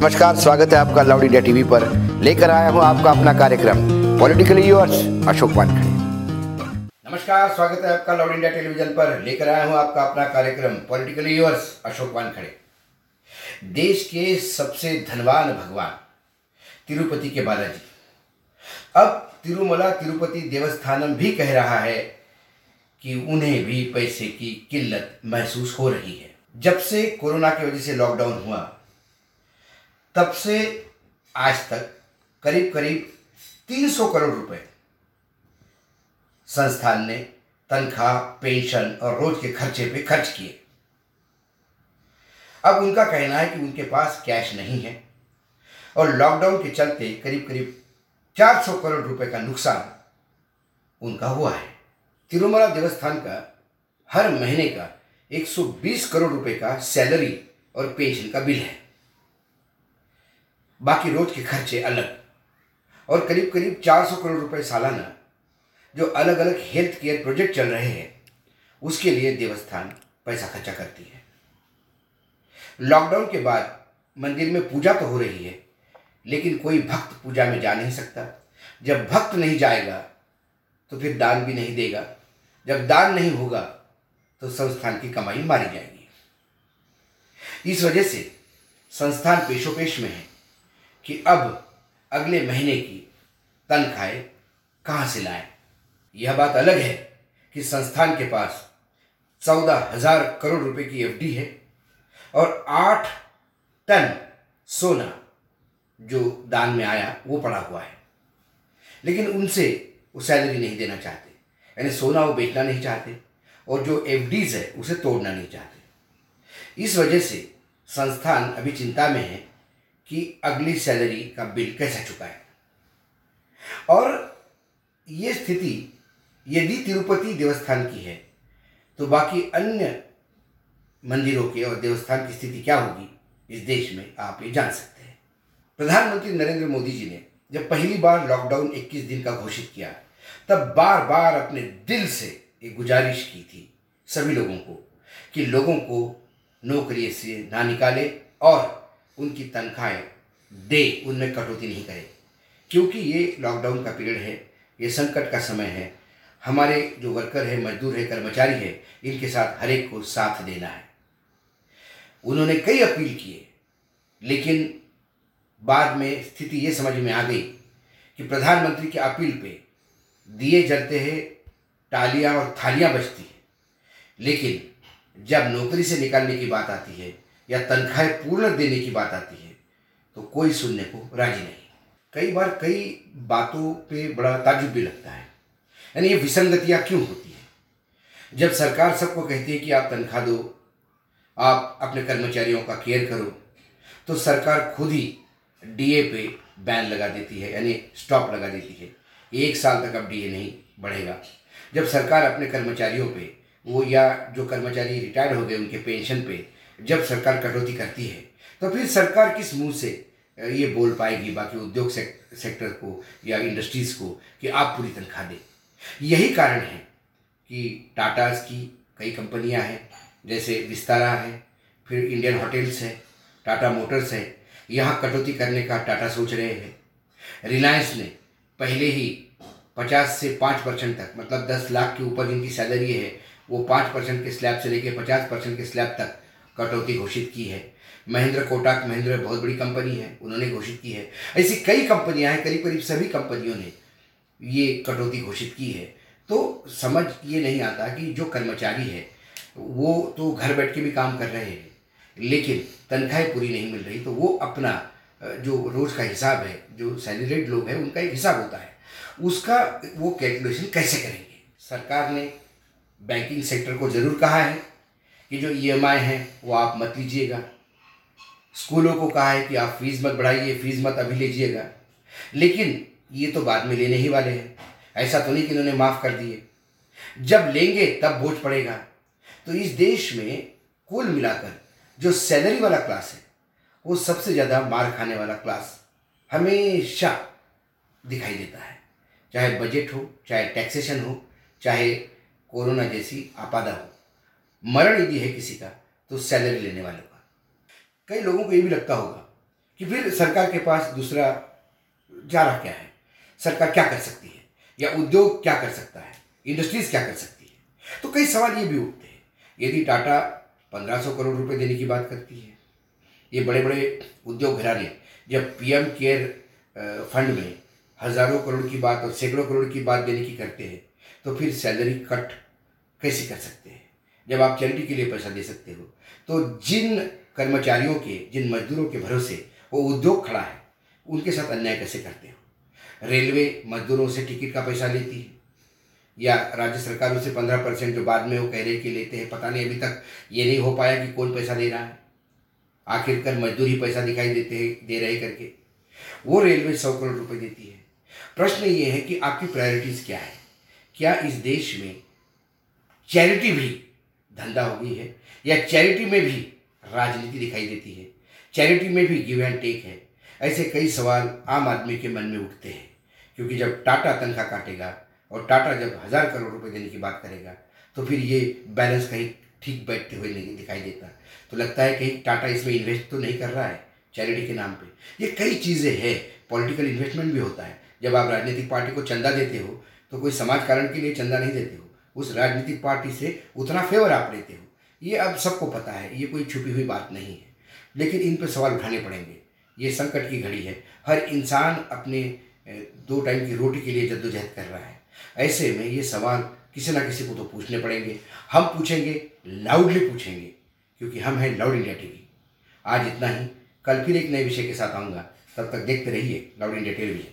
नमस्कार, स्वागत है आपका लाउड इंडिया टीवी पर। लेकर आया हूँ आपका अपना कार्यक्रम, पॉलिटिकली यूर्स अशोक वानखड़े। नमस्कार, स्वागत है आपका लाउड इंडिया टेलीविज़न पर। लेकर आया हूँ आपका अपना कार्यक्रम, पॉलिटिकली यूर्स अशोक वानखड़े। देश के सबसे धनवान भगवान, तिरुपति के बालाजी। अब तिरुमला तिरुपति देवस्थानम भी कह रहा है कि उन्हें भी पैसे की किल्लत महसूस हो रही है। जब से कोरोना की वजह से लॉकडाउन हुआ तब से आज तक करीब करीब 300 करोड़ रुपए संस्थान ने तनख्वाह, पेंशन और रोज के खर्चे पे खर्च किए। अब उनका कहना है कि उनके पास कैश नहीं है और लॉकडाउन के चलते करीब करीब 400 करोड़ रुपए का नुकसान उनका हुआ है। तिरुमला देवस्थान का हर महीने का 120 करोड़ रुपए का सैलरी और पेंशन का बिल है। बाकी रोज के खर्चे अलग। और करीब करीब 400 करोड़ रुपए सालाना, जो अलग अलग हेल्थ केयर प्रोजेक्ट चल रहे हैं, उसके लिए देवस्थान पैसा खर्चा करती है। लॉकडाउन के बाद मंदिर में पूजा तो हो रही है, लेकिन कोई भक्त पूजा में जा नहीं सकता। जब भक्त नहीं जाएगा तो फिर दान भी नहीं देगा। जब दान नहीं होगा तो संस्थान की कमाई मारी जाएगी। इस वजह से संस्थान पेशोपेश में है। कि अब अगले महीने की तनख्वाहें कहाँ से लाएँ? यह बात अलग है कि संस्थान के पास चौदह हज़ार करोड़ रुपए की एफडी है और आठ टन सोना जो दान में आया, वो पड़ा हुआ है। लेकिन उनसे वो सैलरी नहीं देना चाहते। यानी सोना वो बेचना नहीं चाहते और जो एफ़ है, उसे तोड़ना नहीं चाहते। इस वजह से संस्थान अभी चिंता में है कि अगली सैलरी का बिल कैसे चुकाए। और ये स्थिति यदि तिरुपति देवस्थान की है तो बाकी अन्य मंदिरों के और देवस्थान की स्थिति क्या होगी, इस देश में आप ये जान सकते हैं। प्रधानमंत्री नरेंद्र मोदी जी ने जब पहली बार लॉकडाउन 21 दिन का घोषित किया, तब बार बार अपने दिल से एक गुजारिश की थी सभी लोगों को कि लोगों को नौकरी से ना निकाले और उनकी तनख्वाहें दे, उनमें कटौती नहीं करे। क्योंकि ये लॉकडाउन का पीरियड है, ये संकट का समय है। हमारे जो वर्कर है, मजदूर है, कर्मचारी है, इनके साथ हर एक को साथ देना है। उन्होंने कई अपील किए, लेकिन बाद में स्थिति ये समझ में आ गई कि प्रधानमंत्री की अपील पे दिए जलते हैं टालियाँ और थालियाँ बजती हैं। लेकिन जब नौकरी से निकालने की बात आती है या तनख्वाहें पूर्ण देने की बात आती है तो कोई सुनने को राज़ी नहीं। कई बार कई बातों पे बड़ा ताजुब भी लगता है। यानी ये विसंगतियाँ क्यों होती हैं? जब सरकार सबको कहती है कि आप तनख्वाह दो, आप अपने कर्मचारियों का केयर करो तो सरकार खुद ही डीए पे बैन लगा देती है, यानी स्टॉप लगा देती है। एक साल तक अब डीए नहीं बढ़ेगा। जब सरकार अपने कर्मचारियों पे, वो या जो कर्मचारी रिटायर्ड हो गए उनके पेंशन पे जब सरकार कटौती करती है तो फिर सरकार किस मुँह से ये बोल पाएगी बाकी उद्योग सेक्टर को या इंडस्ट्रीज़ को कि आप पूरी तनख्वाह दें? यही कारण है कि टाटाज की कई कंपनियाँ हैं, जैसे विस्तारा है, फिर इंडियन होटल्स है, टाटा मोटर्स है, यहाँ कटौती करने का टाटा सोच रहे हैं। रिलायंस ने पहले ही पचास से पाँच परसेंट तक मतलब दस लाख के ऊपर जिनकी सैलरी है, वो पाँच परसेंट के स्लैब से लेकर पचास परसेंट के स्लैब तक कटौती घोषित की है। महेंद्र कोटाक, महेंद्र बहुत बड़ी कंपनी है, उन्होंने घोषित की है। ऐसी कई कंपनियाँ हैं, करीब करीब सभी कंपनियों ने ये कटौती घोषित की है। तो समझ ये नहीं आता कि जो कर्मचारी है, वो तो घर बैठ के भी काम कर रहे हैं, लेकिन तनख्वाहें पूरी नहीं मिल रही तो वो अपना जो रोज़ का हिसाब है, जो सैलरीड लोग हैं, उनका एक हिसाब होता है। उसका वो कैलकुलेशन कैसे करेंगे? सरकार ने बैंकिंग सेक्टर को ज़रूर कहा है कि जो ई एम आई है, वो आप मत लीजिएगा। स्कूलों को कहा है कि आप फ़ीस मत बढ़ाइए, फ़ीस मत अभी लीजिएगा। लेकिन ये तो बाद में लेने ही वाले हैं। ऐसा तो नहीं कि इन्होंने माफ़ कर दिए। जब लेंगे, तब बोझ पड़ेगा। तो इस देश में कुल मिलाकर जो सैलरी वाला क्लास है, वो सबसे ज़्यादा मार खाने वाला क्लास हमेशा दिखाई देता है। चाहे बजट हो, चाहे टैक्सेशन हो, चाहे कोरोना जैसी आपदा हो। मरण यदि है किसी का तो सैलरी लेने वाले का। कई लोगों को ये भी लगता होगा कि फिर सरकार के पास दूसरा जा रहा क्या है? सरकार क्या कर सकती है? या उद्योग क्या कर सकता है? इंडस्ट्रीज़ क्या कर सकती है? तो कई सवाल ये भी उठते हैं। यदि टाटा पंद्रह सौ करोड़ रुपए देने की बात करती है, ये बड़े बड़े उद्योग घराने, जब पीएम केयर फंड में हज़ारों करोड़ की बात और सैकड़ों करोड़ की बात देने की करते हैं तो फिर सैलरी कट कैसे कर सकते हैं? जब आप चैरिटी के लिए पैसा दे सकते हो तो जिन कर्मचारियों के, जिन मजदूरों के भरोसे वो उद्योग खड़ा है, उनके साथ अन्याय कैसे करते हो? रेलवे मजदूरों से टिकट का पैसा लेती है, या राज्य सरकारों से पंद्रह परसेंट जो बाद में वो कह रहे कि लेते हैं, पता नहीं अभी तक ये नहीं हो पाया कि कौन पैसा दे रहा है। आखिरकार मजदूर ही पैसा दिखाई देते हैं, दे रहे करके। वो रेलवे सौ करोड़ रुपए देती है। प्रश्न ये है कि आपकी प्रायोरिटीज़ क्या है? क्या इस देश में चैरिटी भी धंधा हो गई है, या चैरिटी में भी राजनीति दिखाई देती है। चैरिटी में भी गिव एंड टेक है। ऐसे कई सवाल आम आदमी के मन में उठते हैं, क्योंकि जब टाटा तनख्वाह काटेगा और टाटा जब हज़ार करोड़ रुपए देने की बात करेगा तो फिर ये बैलेंस कहीं ठीक बैठते हुए नहीं दिखाई देता। तो लगता है कहीं टाटा इसमें इन्वेस्ट तो नहीं कर रहा है चैरिटी के नाम पे। ये कई चीज़ें हैं पॉलिटिकल इन्वेस्टमेंट भी होता है। जब आप राजनीतिक पार्टी को चंदा देते हो तो कोई समाज कारण के लिए चंदा नहीं देते हो। उस राजनीतिक पार्टी से उतना फेवर आप लेते हो। ये अब सबको पता है, ये कोई छुपी हुई बात नहीं है। लेकिन इन पर सवाल उठाने पड़ेंगे। ये संकट की घड़ी है। हर इंसान अपने दो टाइम की रोटी के लिए जद्दोजहद कर रहा है। ऐसे में ये सवाल किसी ना किसी को तो पूछने पड़ेंगे। हम पूछेंगे लाउडली पूछेंगे, क्योंकि हम हैं लाउड इंडिया टीवी आज इतना ही। कल फिर एक नए विषय के साथ आऊँगा। तब तक देखते रहिए लाउड इंडिया टेलीविज़न